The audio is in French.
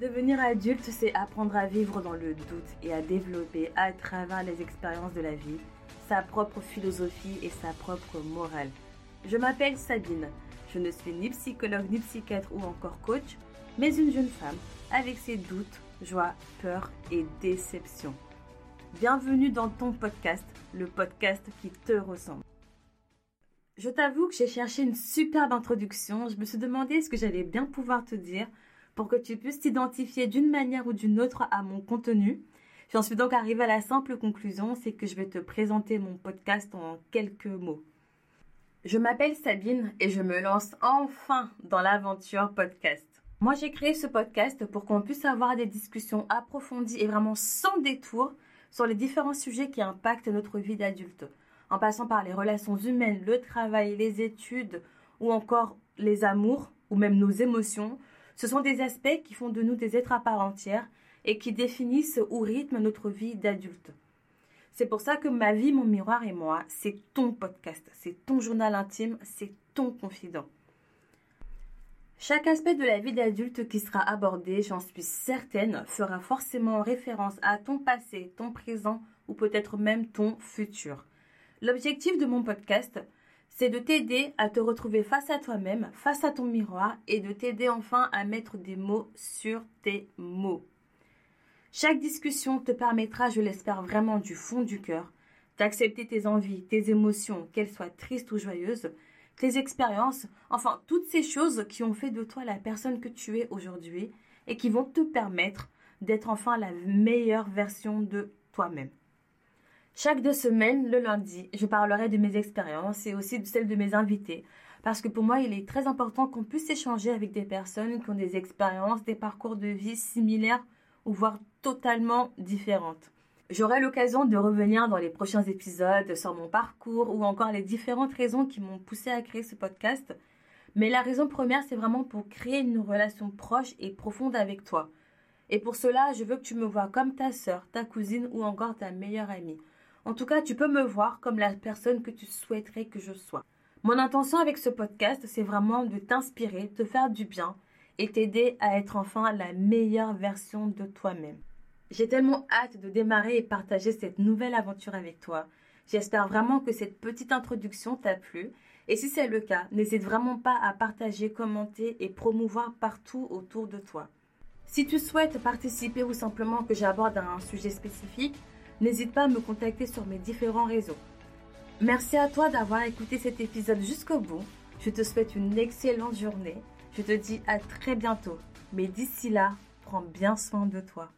Devenir adulte, c'est apprendre à vivre dans le doute et à développer à travers les expériences de la vie sa propre philosophie et sa propre morale. Je m'appelle Sabine. Je ne suis ni psychologue, ni psychiatre ou encore coach, mais une jeune femme avec ses doutes, joies, peurs et déceptions. Bienvenue dans ton podcast, le podcast qui te ressemble. Je t'avoue que j'ai cherché une superbe introduction. Je me suis demandé ce que j'allais bien pouvoir te dire pour que tu puisses t'identifier d'une manière ou d'une autre à mon contenu. J'en suis donc arrivée à la simple conclusion, c'est que je vais te présenter mon podcast en quelques mots. Je m'appelle Sabine et je me lance enfin dans l'aventure podcast. Moi, j'ai créé ce podcast pour qu'on puisse avoir des discussions approfondies et vraiment sans détour sur les différents sujets qui impactent notre vie d'adulte, en passant par les relations humaines, le travail, les études ou encore les amours ou même nos émotions, ce sont des aspects qui font de nous des êtres à part entière et qui définissent ou rythment notre vie d'adulte. C'est pour ça que ma vie, mon miroir et moi, c'est ton podcast, c'est ton journal intime, c'est ton confident. Chaque aspect de la vie d'adulte qui sera abordé, j'en suis certaine, fera forcément référence à ton passé, ton présent ou peut-être même ton futur. L'objectif de mon podcast, c'est de t'aider à te retrouver face à toi-même, face à ton miroir et de t'aider enfin à mettre des mots sur tes mots. Chaque discussion te permettra, je l'espère vraiment du fond du cœur, d'accepter tes envies, tes émotions, qu'elles soient tristes ou joyeuses, tes expériences, enfin toutes ces choses qui ont fait de toi la personne que tu es aujourd'hui et qui vont te permettre d'être enfin la meilleure version de toi-même. Chaque deux semaines, le lundi, je parlerai de mes expériences et aussi de celles de mes invités. Parce que pour moi, il est très important qu'on puisse échanger avec des personnes qui ont des expériences, des parcours de vie similaires ou voire totalement différentes. J'aurai l'occasion de revenir dans les prochains épisodes sur mon parcours ou encore les différentes raisons qui m'ont poussé à créer ce podcast. Mais la raison première, c'est vraiment pour créer une relation proche et profonde avec toi. Et pour cela, je veux que tu me vois comme ta sœur, ta cousine ou encore ta meilleure amie. En tout cas, tu peux me voir comme la personne que tu souhaiterais que je sois. Mon intention avec ce podcast, c'est vraiment de t'inspirer, te faire du bien et t'aider à être enfin la meilleure version de toi-même. J'ai tellement hâte de démarrer et partager cette nouvelle aventure avec toi. J'espère vraiment que cette petite introduction t'a plu. Et si c'est le cas, n'hésite vraiment pas à partager, commenter et promouvoir partout autour de toi. Si tu souhaites participer ou simplement que j'aborde un sujet spécifique, n'hésite pas à me contacter sur mes différents réseaux. Merci à toi d'avoir écouté cet épisode jusqu'au bout. Je te souhaite une excellente journée. Je te dis à très bientôt. Mais d'ici là, prends bien soin de toi.